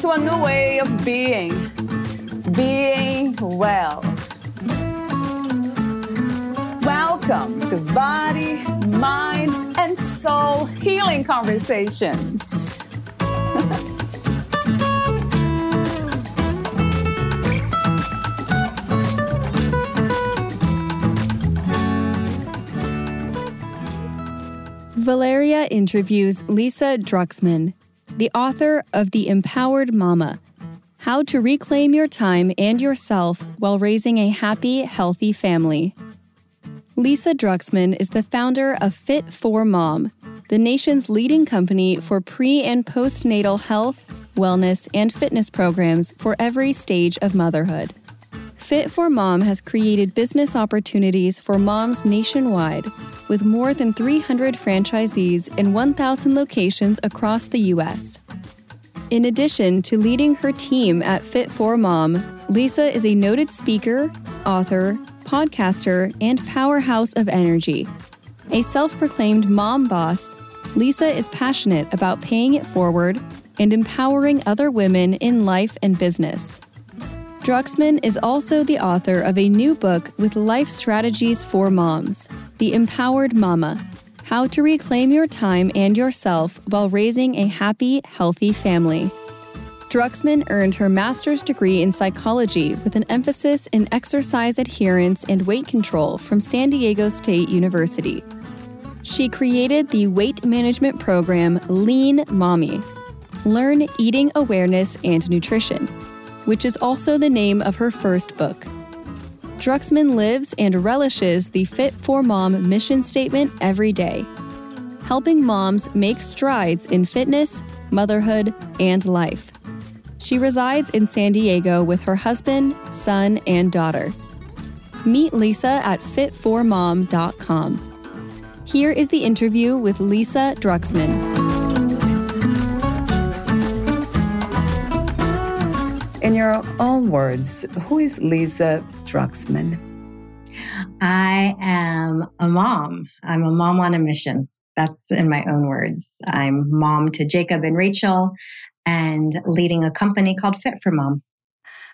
to a new way of being, being well. Welcome to Body, Mind, and Soul Healing Conversations. Valeria interviews Lisa Druxman, the author of The Empowered Mama How to Reclaim Your Time and Yourself While Raising a Happy, Healthy Family. Lisa Druxman is the founder of Fit for Mom, the nation's leading company for pre and postnatal health, wellness, and fitness programs for every stage of motherhood. Fit for Mom has created business opportunities for moms nationwide with more than 300 franchisees in 1,000 locations across the U.S. In addition to leading her team at Fit for Mom, Lisa is a noted speaker, author, podcaster, and powerhouse of energy. A self proclaimed mom boss, Lisa is passionate about paying it forward and empowering other women in life and business. Druxman is also the author of a new book with life strategies for moms the Empowered Mama How to Reclaim Your Time and Yourself While Raising a Happy, Healthy Family. Druxman earned her master's degree in psychology with an emphasis in exercise adherence and weight control from San Diego State University. She created the weight management program Lean Mommy Learn Eating Awareness and Nutrition, which is also the name of her first book. Druxman lives and relishes the Fit for Mom mission statement every day, helping moms make strides in fitness, motherhood, and life. She resides in San Diego with her husband, son, and daughter. Meet Lisa at fitformom.com. Here is the interview with Lisa Druxman. Your own words, who is Lisa Druxman? I am a mom. I'm a mom on a mission. That's in my own words. I'm mom to Jacob and Rachel and leading a company called Fit for Mom.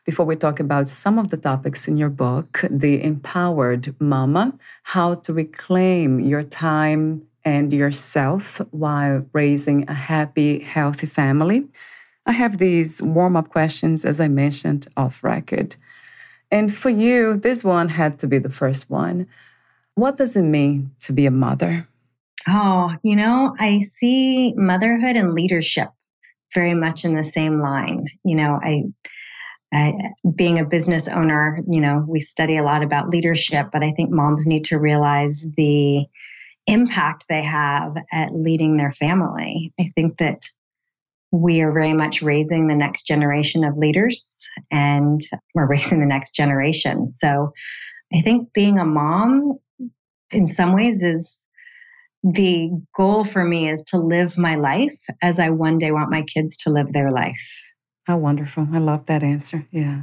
Before we talk about some of the topics in your book, The Empowered Mama, how to reclaim your time and yourself while raising a happy, healthy family. I have these warm up questions, as I mentioned off record. And for you, this one had to be the first one. What does it mean to be a mother? Oh, you know, I see motherhood and leadership very much in the same line. You know, I, I, being a business owner, you know, we study a lot about leadership, but I think moms need to realize the impact they have at leading their family. I think that we are very much raising the next generation of leaders and we're raising the next generation. So I think being a mom in some ways is the goal for me is to live my life as I one day want my kids to live their life. How wonderful. I love that answer. Yeah.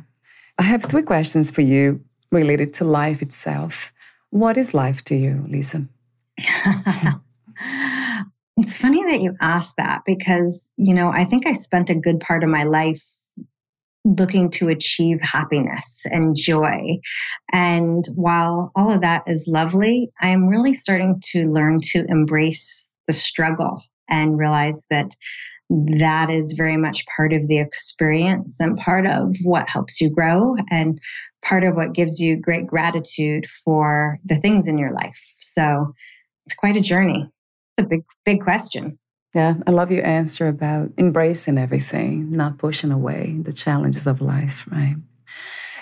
I have three questions for you related to life itself. What is life to you, Lisa? It's funny that you asked that because, you know, I think I spent a good part of my life looking to achieve happiness and joy. And while all of that is lovely, I'm really starting to learn to embrace the struggle and realize that that is very much part of the experience and part of what helps you grow and part of what gives you great gratitude for the things in your life. So it's quite a journey. It's a big, big question. Yeah, I love your answer about embracing everything, not pushing away the challenges of life, right?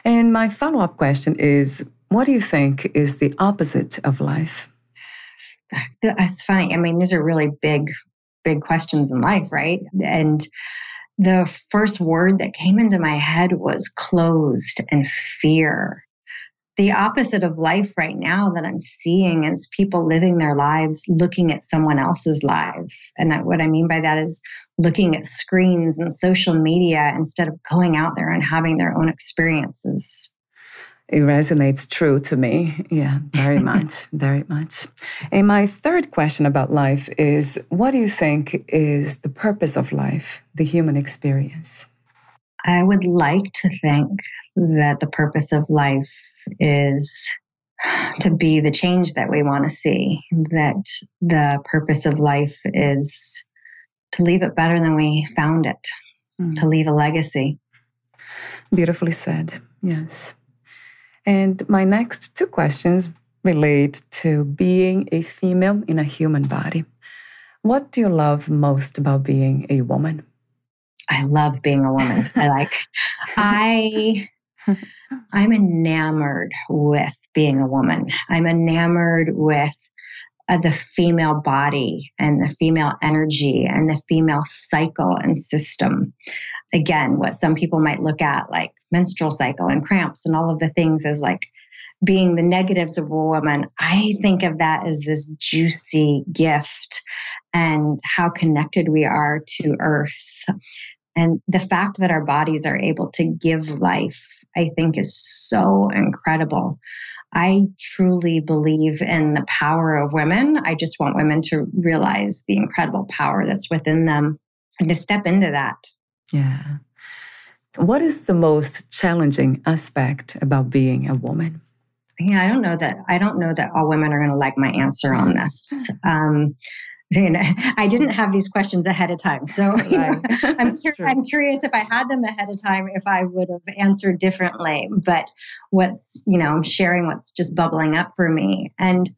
And my follow up question is what do you think is the opposite of life? That's funny. I mean, these are really big, big questions in life, right? And the first word that came into my head was closed and fear. The opposite of life right now that I'm seeing is people living their lives looking at someone else's life. And what I mean by that is looking at screens and social media instead of going out there and having their own experiences it resonates true to me. Yeah, very much, very much. And my third question about life is what do you think is the purpose of life, the human experience? I would like to think that the purpose of life is to be the change that we want to see, that the purpose of life is to leave it better than we found it, mm. to leave a legacy. Beautifully said. Yes. And my next two questions relate to being a female in a human body. What do you love most about being a woman? I love being a woman. I like I I'm enamored with being a woman. I'm enamored with uh, the female body and the female energy and the female cycle and system. Again, what some people might look at like menstrual cycle and cramps and all of the things as like being the negatives of a woman, I think of that as this juicy gift and how connected we are to earth. And the fact that our bodies are able to give life, I think, is so incredible. I truly believe in the power of women. I just want women to realize the incredible power that's within them and to step into that. Yeah. What is the most challenging aspect about being a woman? Yeah, I don't know that. I don't know that all women are going to like my answer on this. Um, you know, I didn't have these questions ahead of time. So you know, I'm, cur- I'm curious if I had them ahead of time, if I would have answered differently. But what's, you know, I'm sharing what's just bubbling up for me. And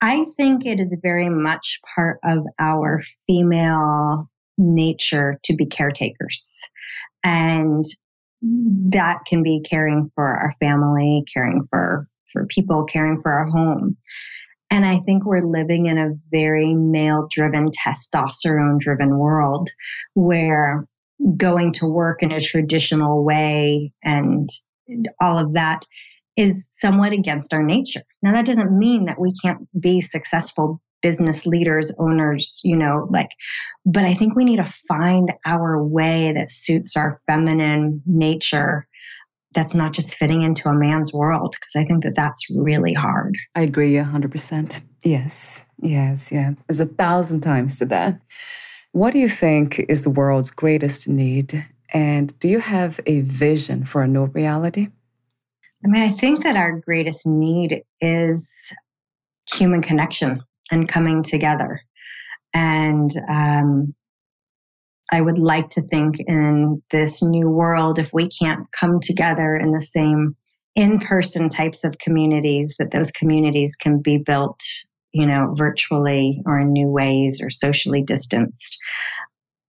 I think it is very much part of our female nature to be caretakers. And that can be caring for our family, caring for, for people, caring for our home. And I think we're living in a very male driven, testosterone driven world where going to work in a traditional way and all of that is somewhat against our nature. Now, that doesn't mean that we can't be successful business leaders, owners, you know, like, but I think we need to find our way that suits our feminine nature that's not just fitting into a man's world because I think that that's really hard. I agree 100%. Yes, yes, yeah. There's a thousand times to that. What do you think is the world's greatest need? And do you have a vision for a new reality? I mean, I think that our greatest need is human connection and coming together. And um, I would like to think in this new world, if we can't come together in the same in person types of communities, that those communities can be built, you know, virtually or in new ways or socially distanced.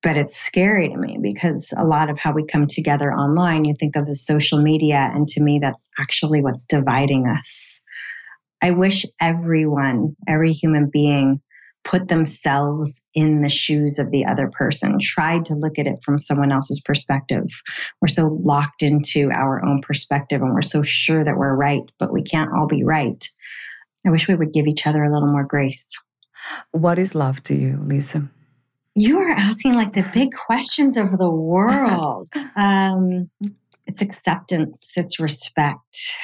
But it's scary to me because a lot of how we come together online, you think of the social media, and to me, that's actually what's dividing us. I wish everyone, every human being, put themselves in the shoes of the other person, tried to look at it from someone else's perspective. We're so locked into our own perspective and we're so sure that we're right, but we can't all be right. I wish we would give each other a little more grace. What is love to you, Lisa? You are asking like the big questions of the world. um, it's acceptance, it's respect,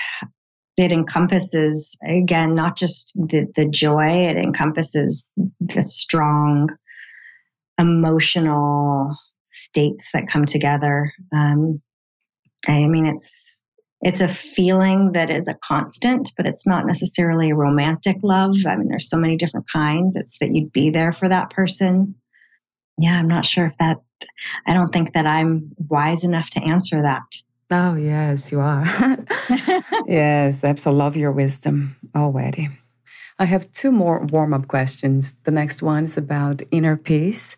it encompasses again not just the, the joy it encompasses the strong emotional states that come together. Um, i mean it's it's a feeling that is a constant but it's not necessarily a romantic love. I mean there's so many different kinds. It's that you'd be there for that person. Yeah i'm not sure if that i don't think that i'm wise enough to answer that Oh, yes, you are. yes, I love your wisdom already. I have two more warm up questions. The next one is about inner peace.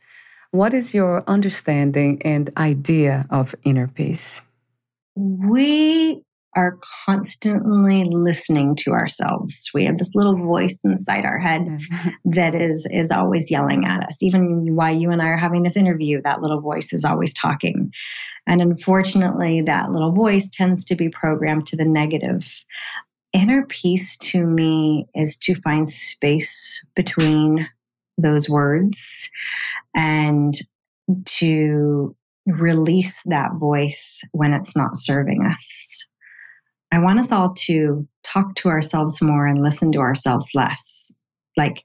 What is your understanding and idea of inner peace? We are constantly listening to ourselves. We have this little voice inside our head mm-hmm. that is is always yelling at us. Even while you and I are having this interview, that little voice is always talking. And unfortunately, that little voice tends to be programmed to the negative. Inner peace to me is to find space between those words and to release that voice when it's not serving us. I want us all to talk to ourselves more and listen to ourselves less. Like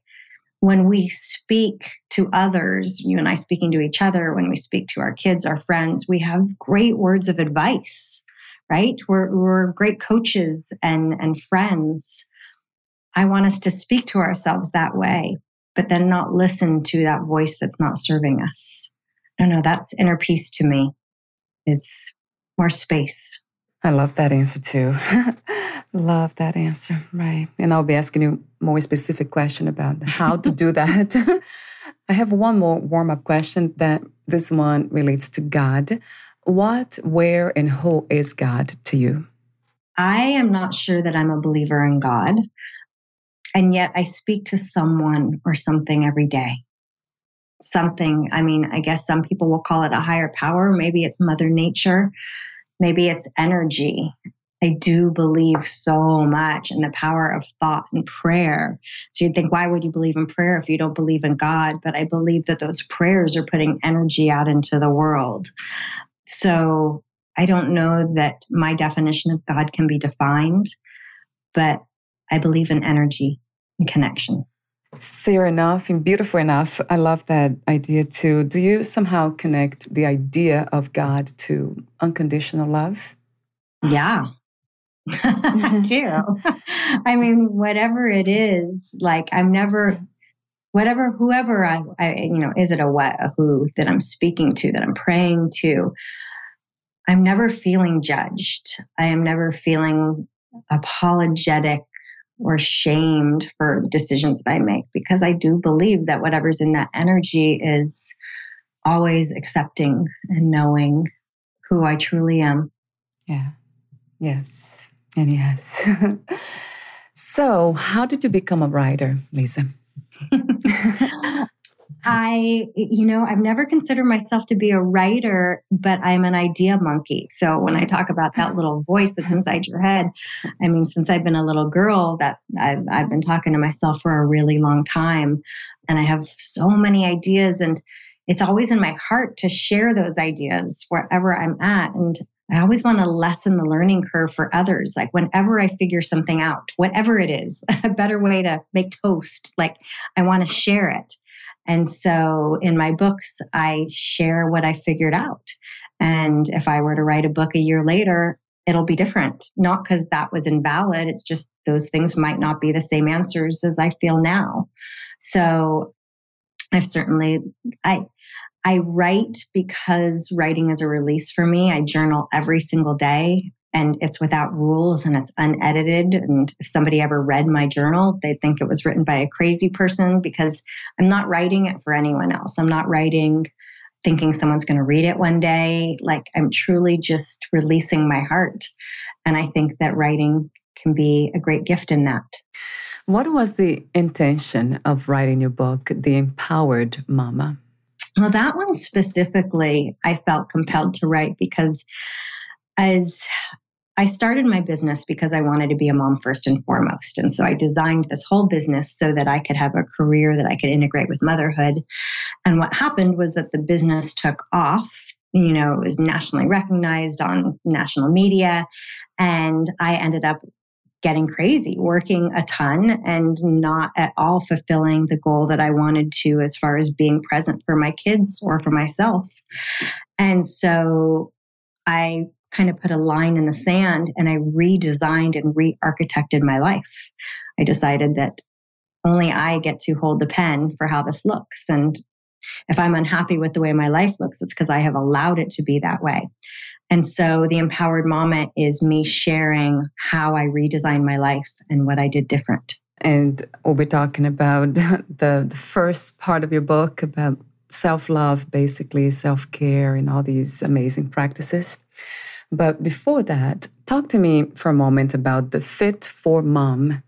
when we speak to others, you and I speaking to each other, when we speak to our kids, our friends, we have great words of advice, right? We're, we're great coaches and, and friends. I want us to speak to ourselves that way, but then not listen to that voice that's not serving us. I don't that's inner peace to me. It's more space. I love that answer too. love that answer. Right. And I'll be asking you more specific question about how to do that. I have one more warm up question that this one relates to God. What, where, and who is God to you? I am not sure that I'm a believer in God. And yet I speak to someone or something every day something. I mean, I guess some people will call it a higher power. Maybe it's Mother Nature. Maybe it's energy. I do believe so much in the power of thought and prayer. So you'd think, why would you believe in prayer if you don't believe in God? But I believe that those prayers are putting energy out into the world. So I don't know that my definition of God can be defined, but I believe in energy and connection. Fair enough and beautiful enough. I love that idea too. Do you somehow connect the idea of God to unconditional love? Yeah, I do. I mean, whatever it is, like I'm never, whatever, whoever I, I, you know, is it a what, a who that I'm speaking to, that I'm praying to, I'm never feeling judged. I am never feeling apologetic or shamed for decisions that I make because I do believe that whatever's in that energy is always accepting and knowing who I truly am. Yeah. Yes. And yes. so, how did you become a writer, Lisa? I, you know, I've never considered myself to be a writer, but I'm an idea monkey. So when I talk about that little voice that's inside your head, I mean, since I've been a little girl, that I've, I've been talking to myself for a really long time, and I have so many ideas, and it's always in my heart to share those ideas wherever I'm at, and I always want to lessen the learning curve for others. Like whenever I figure something out, whatever it is, a better way to make toast, like I want to share it. And so in my books, I share what I figured out. And if I were to write a book a year later, it'll be different. Not because that was invalid, it's just those things might not be the same answers as I feel now. So I've certainly, I, I write because writing is a release for me. I journal every single day and it's without rules and it's unedited. And if somebody ever read my journal, they'd think it was written by a crazy person because I'm not writing it for anyone else. I'm not writing thinking someone's going to read it one day. Like I'm truly just releasing my heart. And I think that writing can be a great gift in that. What was the intention of writing your book, The Empowered Mama? Well, that one specifically, I felt compelled to write because as I started my business because I wanted to be a mom first and foremost. And so I designed this whole business so that I could have a career that I could integrate with motherhood. And what happened was that the business took off. You know, it was nationally recognized on national media. And I ended up getting crazy, working a ton and not at all fulfilling the goal that I wanted to as far as being present for my kids or for myself. And so I kind of put a line in the sand and I redesigned and re architected my life. I decided that only I get to hold the pen for how this looks. And if I'm unhappy with the way my life looks, it's because I have allowed it to be that way. And so the empowered mama is me sharing how I redesigned my life and what I did different. And we'll be talking about the, the first part of your book about self love, basically self care, and all these amazing practices. But before that, talk to me for a moment about the fitformom.com.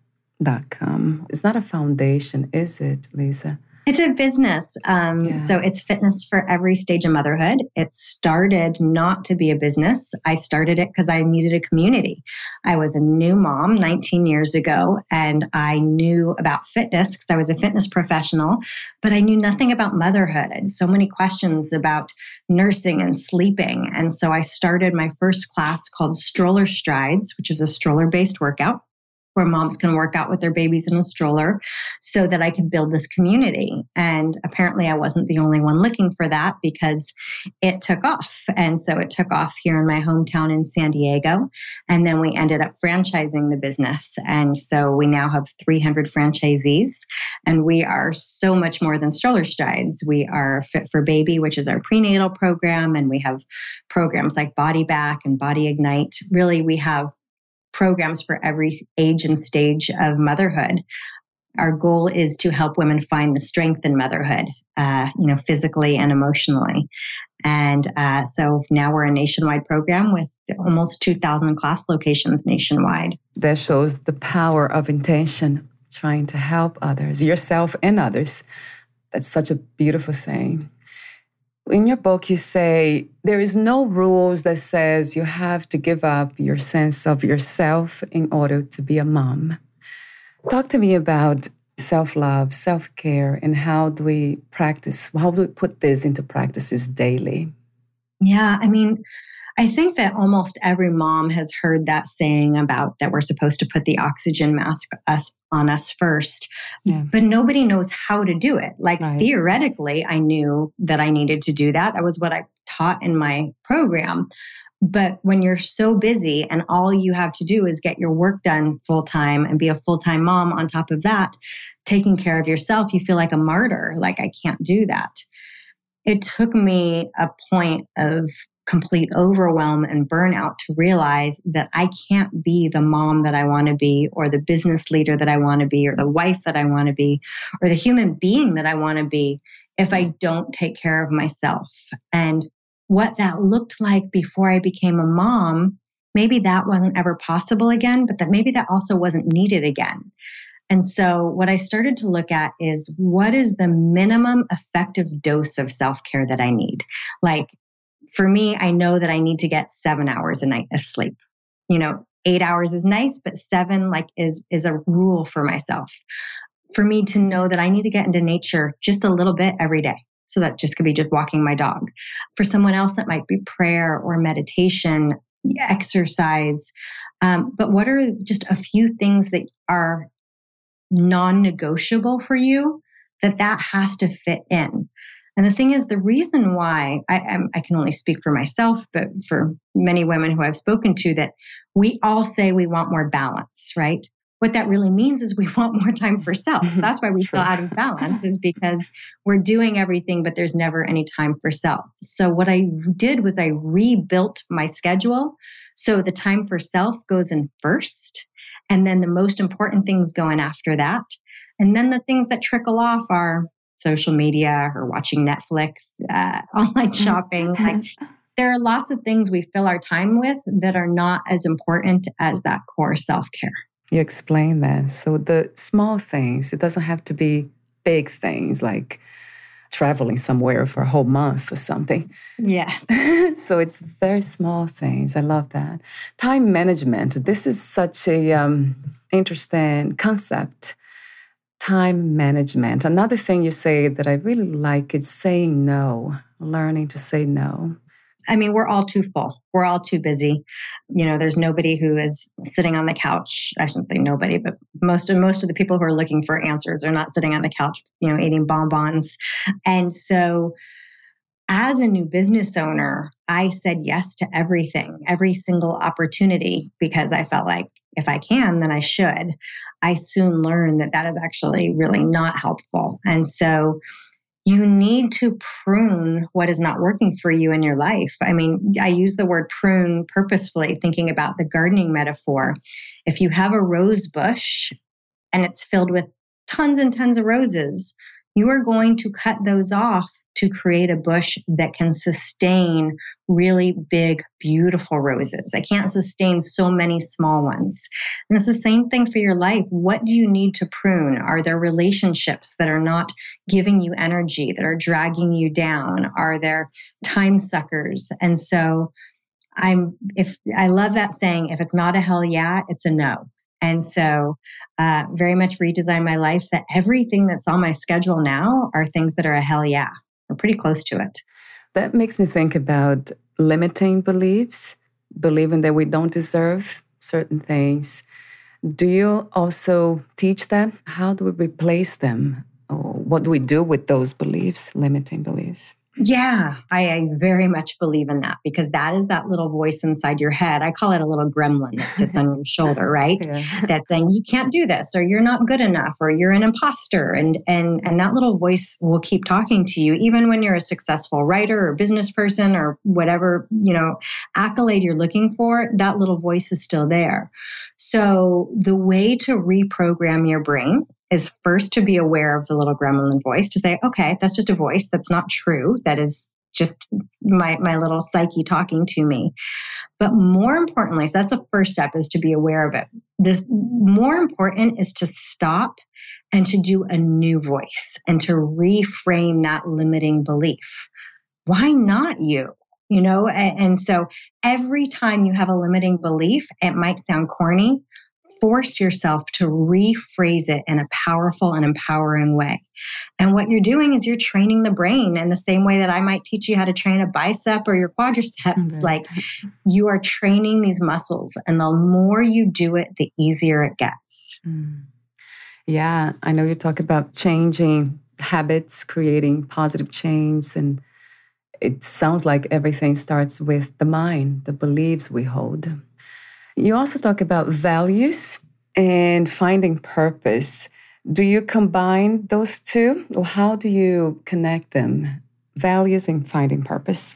It's not a foundation, is it, Lisa? It's a business. Um, yeah. So it's fitness for every stage of motherhood. It started not to be a business. I started it because I needed a community. I was a new mom 19 years ago, and I knew about fitness because I was a fitness professional, but I knew nothing about motherhood. I had so many questions about nursing and sleeping. And so I started my first class called Stroller Strides, which is a stroller based workout where moms can work out with their babies in a stroller so that I could build this community. And apparently, I wasn't the only one looking for that because it took off. And so it took off here in my hometown in San Diego. And then we ended up franchising the business. And so we now have 300 franchisees. And we are so much more than stroller strides. We are Fit for Baby, which is our prenatal program. And we have programs like Body Back and Body Ignite. Really, we have programs for every age and stage of motherhood. Our goal is to help women find the strength in motherhood, uh, you know, physically and emotionally. And uh, so now we're a nationwide program with almost 2,000 class locations nationwide. That shows the power of intention, trying to help others, yourself and others. That's such a beautiful thing in your book you say there is no rules that says you have to give up your sense of yourself in order to be a mom. Talk to me about self-love self-care and how do we practice how do we put this into practices daily? Yeah i mean I think that almost every mom has heard that saying about that we're supposed to put the oxygen mask us on us first, yeah. but nobody knows how to do it. Like right. theoretically, I knew that I needed to do that. That was what I taught in my program. But when you're so busy and all you have to do is get your work done full time and be a full time mom on top of that, taking care of yourself, you feel like a martyr. Like, I can't do that. It took me a point of complete overwhelm and burnout to realize that I can't be the mom that I want to be, or the business leader that I want to be, or the wife that I want to be, or the human being that I want to be if I don't take care of myself. And what that looked like before I became a mom, maybe that wasn't ever possible again, but that maybe that also wasn't needed again. And so, what I started to look at is what is the minimum effective dose of self care that I need? Like, for me, I know that I need to get seven hours a night of sleep. You know, eight hours is nice, but seven like is is a rule for myself. For me to know that I need to get into nature just a little bit every day. So that just could be just walking my dog. For someone else, it might be prayer or meditation, exercise. Um, but what are just a few things that are non-negotiable for you that that has to fit in? And the thing is, the reason why I, I, can only speak for myself, but for many women who I've spoken to, that we all say we want more balance, right? What that really means is we want more time for self. Mm-hmm. That's why we feel out of balance, is because we're doing everything, but there's never any time for self. So, what I did was I rebuilt my schedule. So, the time for self goes in first, and then the most important things go in after that. And then the things that trickle off are social media or watching Netflix, uh, online mm-hmm. shopping. like there are lots of things we fill our time with that are not as important as that core self care. You explain that. So the small things, it doesn't have to be big things like traveling somewhere for a whole month or something. Yes. so it's very small things. I love that. Time management. This is such a um, interesting concept time management. Another thing you say that I really like is saying no, learning to say no. I mean, we're all too full. We're all too busy. You know, there's nobody who is sitting on the couch. I shouldn't say nobody, but most of most of the people who are looking for answers are not sitting on the couch, you know, eating bonbons. And so as a new business owner, I said yes to everything, every single opportunity, because I felt like if I can, then I should. I soon learned that that is actually really not helpful. And so you need to prune what is not working for you in your life. I mean, I use the word prune purposefully, thinking about the gardening metaphor. If you have a rose bush and it's filled with tons and tons of roses, you are going to cut those off to create a bush that can sustain really big, beautiful roses. I can't sustain so many small ones. And it's the same thing for your life. What do you need to prune? Are there relationships that are not giving you energy, that are dragging you down? Are there time suckers? And so I'm, if I love that saying, if it's not a hell yeah, it's a no. And so, uh, very much redesign my life that everything that's on my schedule now are things that are a hell yeah. We're pretty close to it. That makes me think about limiting beliefs, believing that we don't deserve certain things. Do you also teach that? How do we replace them? Or what do we do with those beliefs, limiting beliefs? Yeah, I, I, very much believe in that because that is that little voice inside your head. I call it a little gremlin that sits on your shoulder, right? Yeah. That's saying you can't do this or you're not good enough or you're an imposter. And and and that little voice will keep talking to you even when you're a successful writer or business person or whatever, you know, accolade you're looking for, that little voice is still there. So the way to reprogram your brain is first to be aware of the little gremlin voice to say, okay, that's just a voice. That's not true. That is just my, my little psyche talking to me. But more importantly, so that's the first step is to be aware of it. This more important is to stop and to do a new voice and to reframe that limiting belief. Why not you? You know, and, and so every time you have a limiting belief, it might sound corny, force yourself to rephrase it in a powerful and empowering way. And what you're doing is you're training the brain in the same way that I might teach you how to train a bicep or your quadriceps. Mm-hmm. Like you are training these muscles, and the more you do it, the easier it gets. Mm. Yeah, I know you talk about changing habits, creating positive change, and it sounds like everything starts with the mind, the beliefs we hold. You also talk about values and finding purpose. Do you combine those two, or how do you connect them? Values and finding purpose.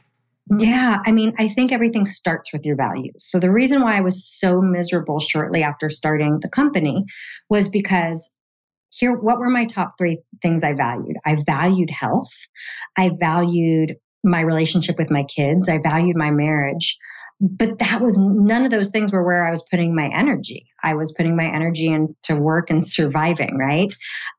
Yeah, I mean, I think everything starts with your values. So the reason why I was so miserable shortly after starting the company was because here what were my top 3 things I valued? I valued health. I valued my relationship with my kids. I valued my marriage but that was none of those things were where I was putting my energy. I was putting my energy into work and surviving, right?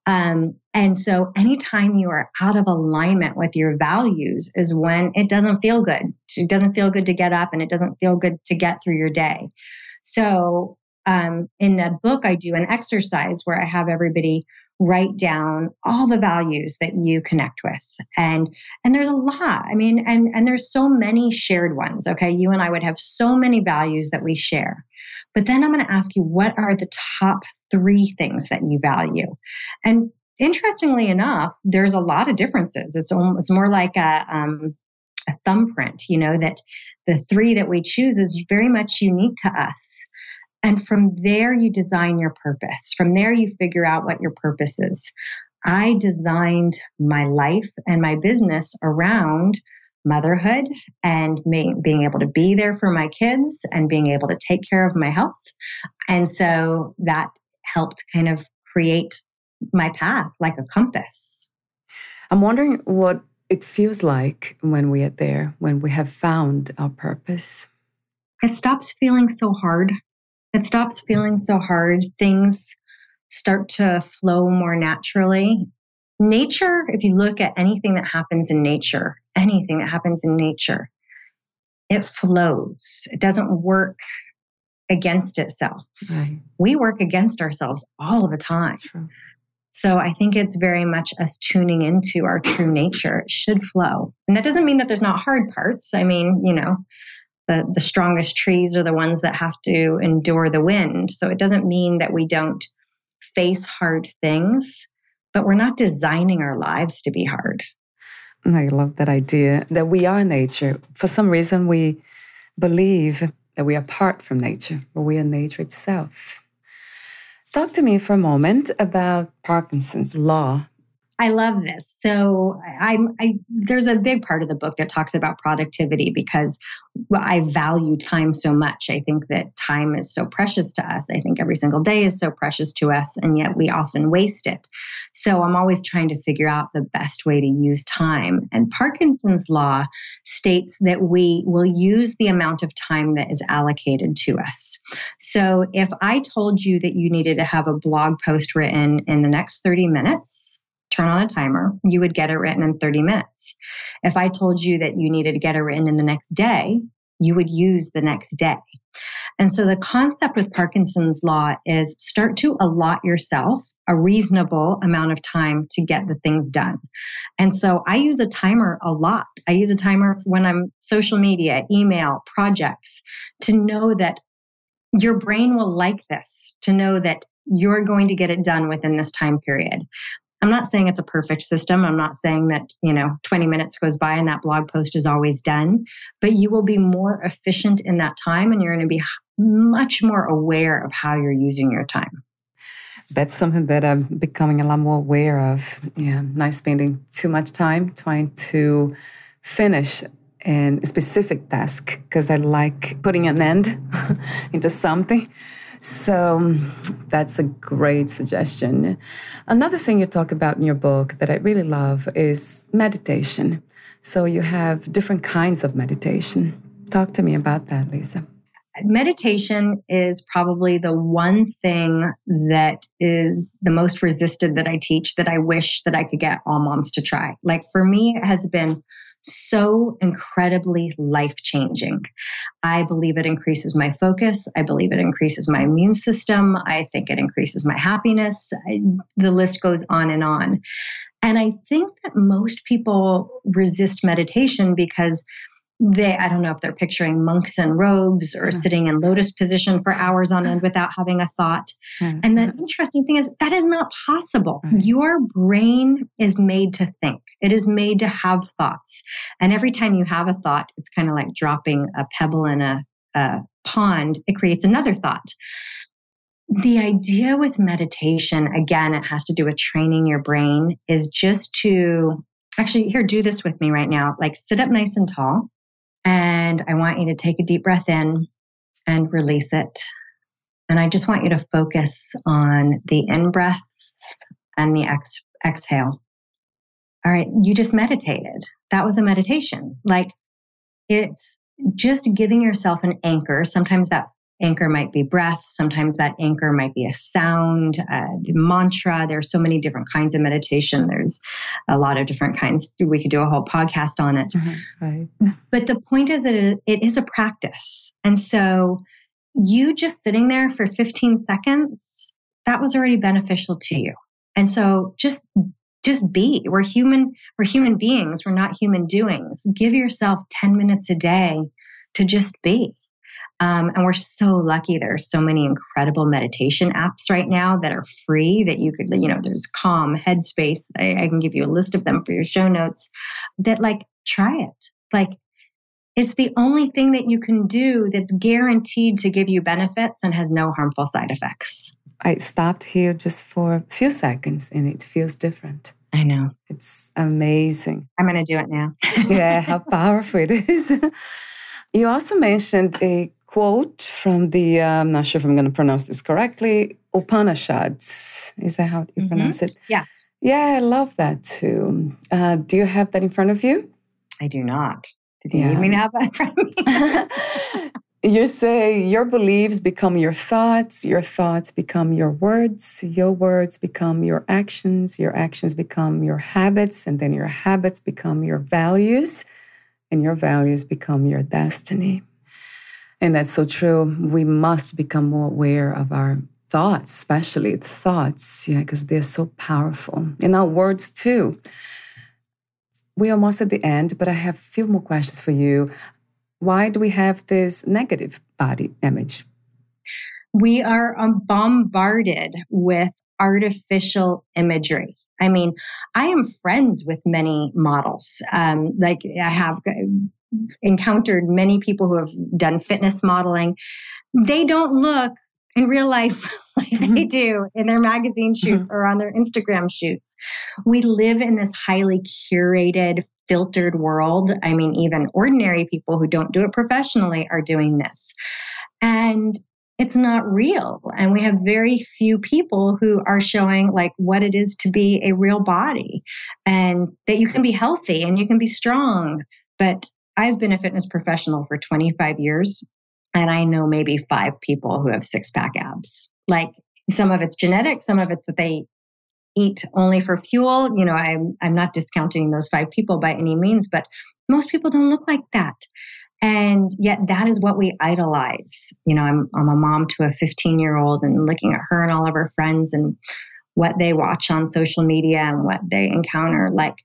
Um, and so, anytime you are out of alignment with your values is when it doesn't feel good. It doesn't feel good to get up and it doesn't feel good to get through your day. So, um, in the book, I do an exercise where I have everybody write down all the values that you connect with. And and there's a lot. I mean and and there's so many shared ones okay? You and i would have so many values that we share. But then i'm going to ask you what are the top 3 things that you value? And interestingly enough there's a lot of differences. It's almost more like a um, a thumbprint you know that the three that we choose is very much unique to us and from there, you design your purpose. From there, you figure out what your purpose is. I designed my life and my business around motherhood and being able to be there for my kids and being able to take care of my health. And so that helped kind of create my path like a compass. I'm wondering what it feels like when we are there, when we have found our purpose. It stops feeling so hard it stops feeling so hard. Things start to flow more naturally. Nature, if you look at anything that happens in nature, anything that happens in nature, it flows. It doesn't work against itself. Right. We work against ourselves all the time. So I think it's very much us tuning into our true nature. It should flow. And that doesn't mean that there's not hard parts. I mean, you know, the, the strongest trees are the ones that have to endure the wind. So it doesn't mean that we don't face hard things, but we're not designing our lives to be hard. I love that idea that we are nature. For some reason, we believe that we are apart from nature, but we are nature itself. Talk to me for a moment about Parkinson's law. I love this. So I'm I there's a big part of the book that talks about productivity because I value time so much. I think that time is so precious to us. I think every single day is so precious to us and yet we often waste it. So I'm always trying to figure out the best way to use time. And Parkinson's law states that we will use the amount of time that is allocated to us. So if I told you that you needed to have a blog post written in the next 30 minutes, turn on a timer, you would get it written in 30 minutes. If I told you that you needed to get it written in the next day, you would use the next day. And so the concept with Parkinson's law is start to allot yourself a reasonable amount of time to get the things done. And so I use a timer a lot. I use a timer when I'm social media, email, projects to know that your brain will like this, to know that you're going to get it done within this time period. I'm not saying it's a perfect system. I'm not saying that, you know, 20 minutes goes by and that blog post is always done, but you will be more efficient in that time and you're going to be much more aware of how you're using your time. That's something that I'm becoming a lot more aware of. Yeah, not spending too much time trying to finish a specific task because I like putting an end into something. So that's a great suggestion. Another thing you talk about in your book that I really love is meditation. So you have different kinds of meditation. Talk to me about that, Lisa. Meditation is probably the one thing that is the most resisted that I teach that I wish that I could get all moms to try. Like for me, it has been so incredibly life changing. I believe it increases my focus. I believe it increases my immune system. I think it increases my happiness. I, the list goes on and on. And I think that most people resist meditation because they i don't know if they're picturing monks in robes or mm-hmm. sitting in lotus position for hours on end without having a thought. Mm-hmm. and the interesting thing is that is not possible. Mm-hmm. your brain is made to think. It is made to have thoughts. And every time you have a thought it's kind of like dropping a pebble in a, a pond. It creates another thought. The idea with meditation again it has to do with training your brain is just to actually here do this with me right now. Like sit up nice and tall and I want you to take a deep breath in and release it. And I just want you to focus on the in breath and the ex- exhale. All right, you just meditated. That was a meditation. Like it's just giving yourself an anchor. Sometimes that anchor might be breath. Sometimes that anchor might be a sound, a mantra. There's so many different kinds of meditation. There's a lot of different kinds. We could do a whole podcast on it. Mm-hmm. Right. But the point is that it, it is a practice. And so you just sitting there for 15 seconds, that was already beneficial to you. And so just just be. We're human, we're human beings. We're not human doings. Give yourself 10 minutes a day to just be. Um, and we're so lucky. There are so many incredible meditation apps right now that are free that you could, you know, there's Calm, Headspace. I, I can give you a list of them for your show notes that like try it. Like it's the only thing that you can do that's guaranteed to give you benefits and has no harmful side effects. I stopped here just for a few seconds and it feels different. I know. It's amazing. I'm going to do it now. yeah, how powerful it is. you also mentioned a quote from the, uh, I'm not sure if I'm going to pronounce this correctly, Upanishads. Is that how you mm-hmm. pronounce it? Yes. Yeah, I love that too. Uh, do you have that in front of you? I do not. Did you yeah. need me to have that in front of me? you say your beliefs become your thoughts, your thoughts become your words, your words become your actions, your actions become your habits, and then your habits become your values, and your values become your destiny. And that's so true. We must become more aware of our thoughts, especially thoughts, yeah, because they're so powerful. And our words too. We're almost at the end, but I have a few more questions for you. Why do we have this negative body image? We are um, bombarded with artificial imagery. I mean, I am friends with many models. Um, like I have encountered many people who have done fitness modeling. They don't look in real life like mm-hmm. they do in their magazine mm-hmm. shoots mm-hmm. or on their Instagram shoots. We live in this highly curated, filtered world. I mean, even ordinary people who don't do it professionally are doing this. And it's not real. And we have very few people who are showing like what it is to be a real body and that you can be healthy and you can be strong. But I've been a fitness professional for 25 years and I know maybe five people who have six pack abs. Like some of it's genetic, some of it's that they eat only for fuel. You know, I'm I'm not discounting those five people by any means, but most people don't look like that. And yet that is what we idolize. You know, I'm I'm a mom to a 15 year old and looking at her and all of her friends and what they watch on social media and what they encounter. Like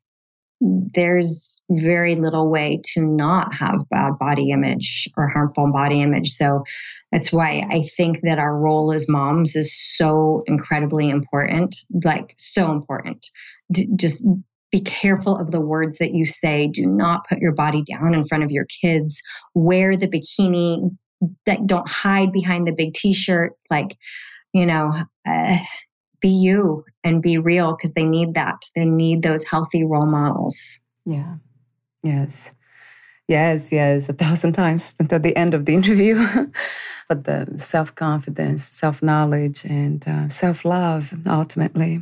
there's very little way to not have bad body image or harmful body image. So that's why I think that our role as moms is so incredibly important, like so important. D- just be careful of the words that you say. Do not put your body down in front of your kids. Wear the bikini that don't hide behind the big t-shirt. Like, you know, uh, be you and be real because they need that. They need those healthy role models. Yeah. Yes. Yes, yes, a thousand times until the end of the interview. but the self confidence, self knowledge, and uh, self love ultimately.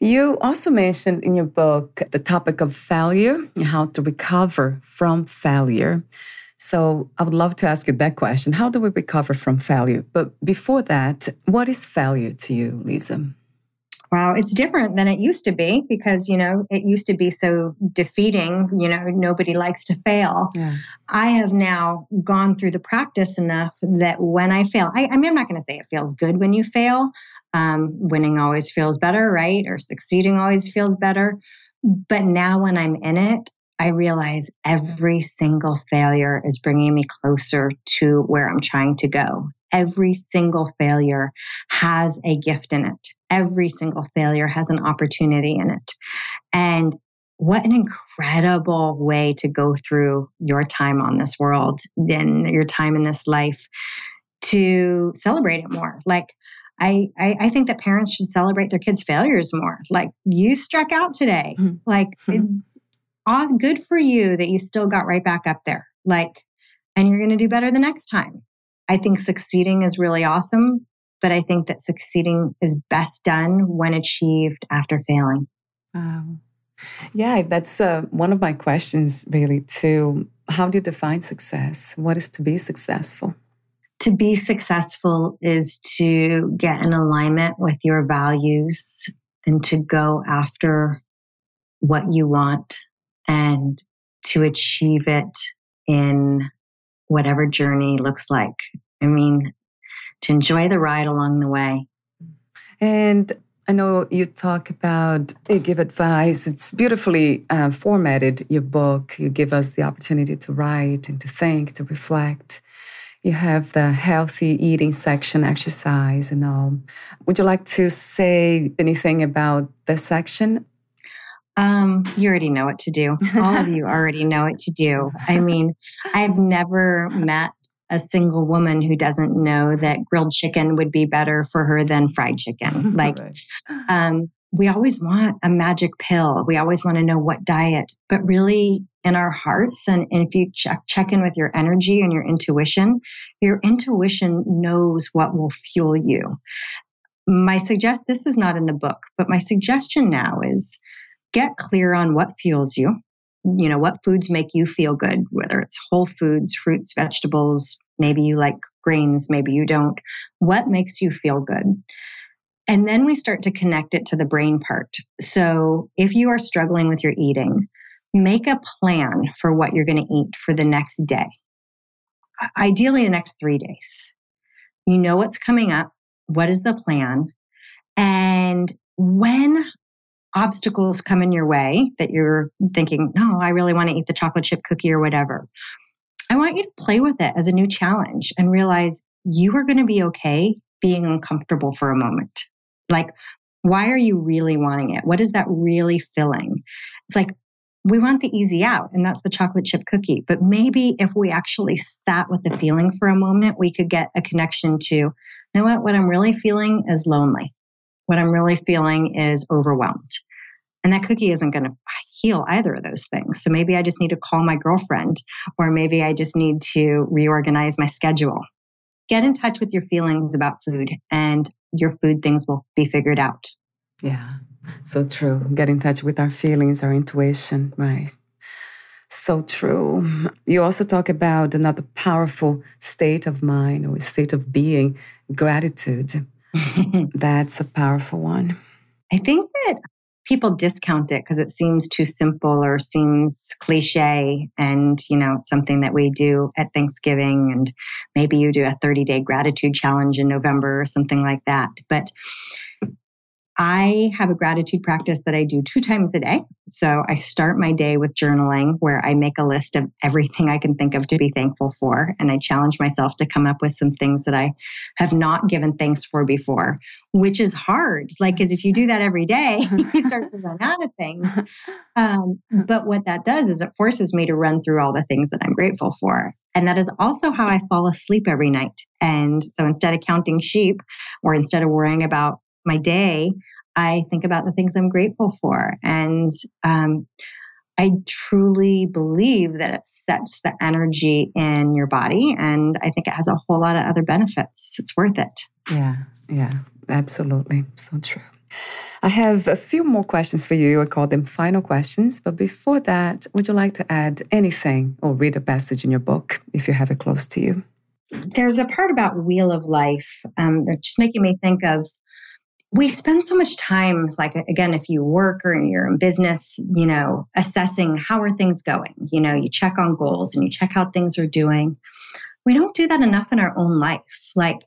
You also mentioned in your book the topic of failure and how to recover from failure. So I would love to ask you that question. How do we recover from failure? But before that, what is failure to you, Lisa? Wow, it's different than it used to be because, you know, it used to be so defeating. You know, nobody likes to fail. Yeah. I have now gone through the practice enough that when I fail, I, I mean, I'm not going to say it feels good when you fail. Um, winning always feels better, right? Or succeeding always feels better. But now when I'm in it, I realize every single failure is bringing me closer to where I'm trying to go. Every single failure has a gift in it. Every single failure has an opportunity in it. And what an incredible way to go through your time on this world, then your time in this life to celebrate it more. Like, I, I, I, think that parents should celebrate their kids' failures more. Like, you struck out today. Mm-hmm. Like, mm-hmm awesome, good for you that you still got right back up there. Like, and you're going to do better the next time. I think succeeding is really awesome, but I think that succeeding is best done when achieved after failing. Um, yeah, that's uh, one of my questions, really, too. How do you define success? What is to be successful? To be successful is to get in alignment with your values and to go after what you want and to achieve it in whatever journey looks like. I mean, to enjoy the ride along the way. And I know you talk about, you give advice. It's beautifully uh, formatted, your book. You give us the opportunity to write and to think, to reflect. You have the healthy eating section, exercise, and all. Would you like to say anything about this section? Um, you already know what to do. All of you already know what to do. I mean, I've never met a single woman who doesn't know that grilled chicken would be better for her than fried chicken. Like, um, we always want a magic pill. We always want to know what diet, but really in our hearts, and, and if you check, check in with your energy and your intuition, your intuition knows what will fuel you. My suggest this is not in the book, but my suggestion now is get clear on what fuels you. You know, what foods make you feel good, whether it's whole foods, fruits, vegetables, maybe you like grains, maybe you don't. What makes you feel good? And then we start to connect it to the brain part. So if you are struggling with your eating, make a plan for what you're going to eat for the next day. Ideally, the next three days. You know what's coming up. What is the plan? And when obstacles come in your way that you're thinking, no, I really want to eat the chocolate chip cookie or whatever. I want you to play with it as a new challenge and realize you are going to be okay being uncomfortable for a moment. Like, why are you really wanting it? What is that really filling? It's like, we want the easy out, and that's the chocolate chip cookie. But maybe if we actually sat with the feeling for a moment, we could get a connection to you know what? What I'm really feeling is lonely. What I'm really feeling is overwhelmed. And that cookie isn't going to heal either of those things. So maybe I just need to call my girlfriend, or maybe I just need to reorganize my schedule. Get in touch with your feelings about food, and your food things will be figured out. Yeah, so true. Get in touch with our feelings, our intuition, right? So true. You also talk about another powerful state of mind or state of being, gratitude. That's a powerful one. I think that people discount it because it seems too simple or seems cliche and you know it's something that we do at thanksgiving and maybe you do a 30 day gratitude challenge in november or something like that but I have a gratitude practice that I do two times a day. So I start my day with journaling where I make a list of everything I can think of to be thankful for. And I challenge myself to come up with some things that I have not given thanks for before, which is hard. Like, because if you do that every day, you start to run out of things. Um, but what that does is it forces me to run through all the things that I'm grateful for. And that is also how I fall asleep every night. And so instead of counting sheep or instead of worrying about my day, I think about the things I'm grateful for. And um, I truly believe that it sets the energy in your body. And I think it has a whole lot of other benefits. It's worth it. Yeah, yeah, absolutely. So true. I have a few more questions for you. I call them final questions. But before that, would you like to add anything or read a passage in your book if you have it close to you? There's a part about Wheel of Life um, that's just making me think of we spend so much time like again if you work or you're in business you know assessing how are things going. You know you check on goals and you check how things are doing. We don't do that enough in our own life. Like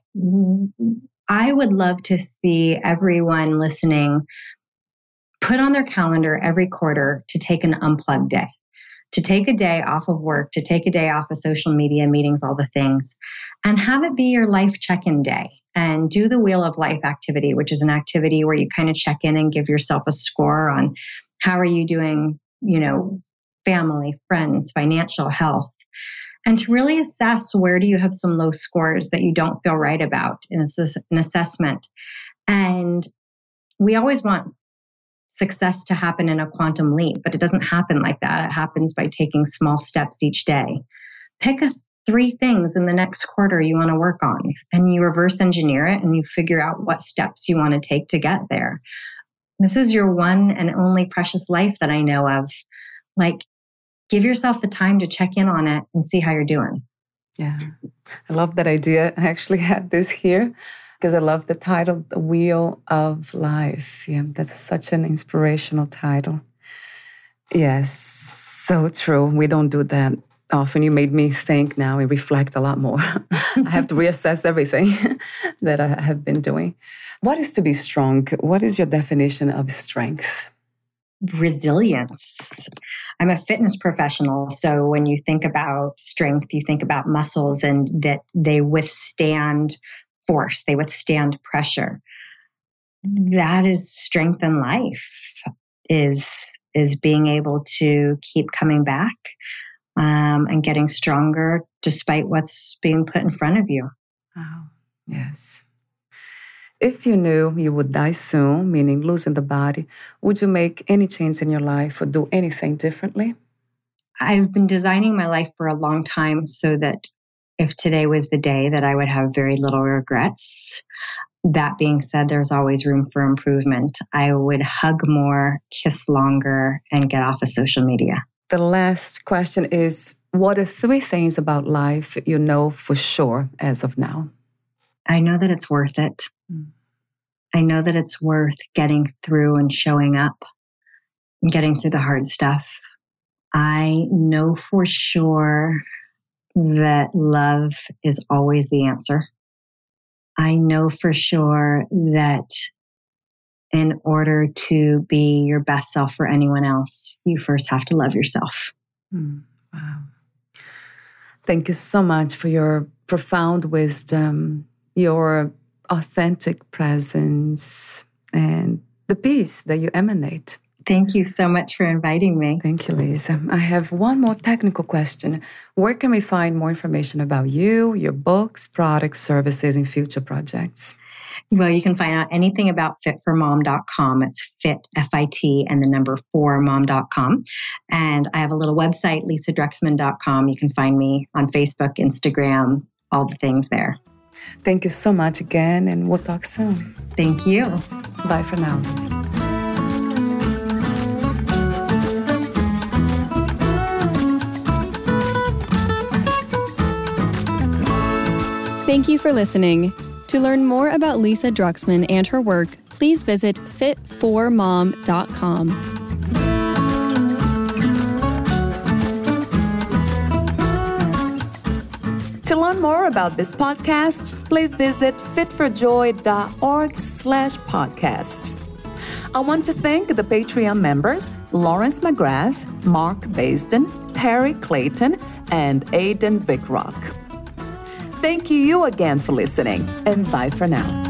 i would love to see everyone listening put on their calendar every quarter to take an unplugged day to take a day off of work to take a day off of social media meetings all the things and have it be your life check-in day and do the wheel of life activity, which is an activity where you kind of check in and give yourself a score on how are you doing, you know, family, friends, financial health. And to really assess where do you have some low scores that you don't feel right about in an assessment. And we always want success to happen in a quantum leap, but it doesn't happen like that. It happens by taking small steps each day. Pick a three things in the next quarter you want to work on and you reverse engineer it and you figure out what steps you want to take to get there. This is your one and only precious life that I know of. Like, give yourself the time to check in on it and see how you're doing. Yeah, I love that idea. I actually had this here because I love the title, The Wheel of Life. Yeah, that's such an inspirational title. Yes, so true. We don't do that often you made me think now and reflect a lot more. I have to reassess everything that I have been doing. What is to be strong? What is your definition of strength? Resilience. I'm a fitness professional. So when you think about strength, you think about muscles and that they withstand force, they withstand pressure. That is strength in life is is being able to keep coming back um, and getting stronger despite what's being put in front of you. Wow. Yes. If you knew you would die soon, meaning losing the body, would you make any change in your life or do anything differently? I've been designing my life for a long time so that if today was the day that I would have very little regrets. That being said, there's always room for improvement. I would hug more, kiss longer, and get off of social media. The last question is What are three things about life you know for sure as of now? I know that it's worth it. Mm. I know that it's worth getting through and showing up and getting through the hard stuff. I know for sure that love is always the answer. I know for sure that in order to be your best self for anyone else, you first have to love yourself. Mm, wow. Thank you so much for your profound wisdom, your authentic presence, and the peace that you emanate. Thank you so much for inviting me. Thank you, Lisa. I have one more technical question. Where can we find more information about you, your books, products, services, and future projects? Well, you can find out anything about fit4mom.com. It's fit, F I T, and the number four mom.com. And I have a little website, lisadruxman.com. You can find me on Facebook, Instagram, all the things there. Thank you so much again, and we'll talk soon. Thank you. Bye for now, Thank you for listening. To learn more about Lisa Druxman and her work, please visit fit4mom.com. To learn more about this podcast, please visit fitforjoy.org slash podcast. I want to thank the Patreon members Lawrence McGrath, Mark Basden, Terry Clayton, and Aidan Vickrock. Thank you again for listening, and bye for now.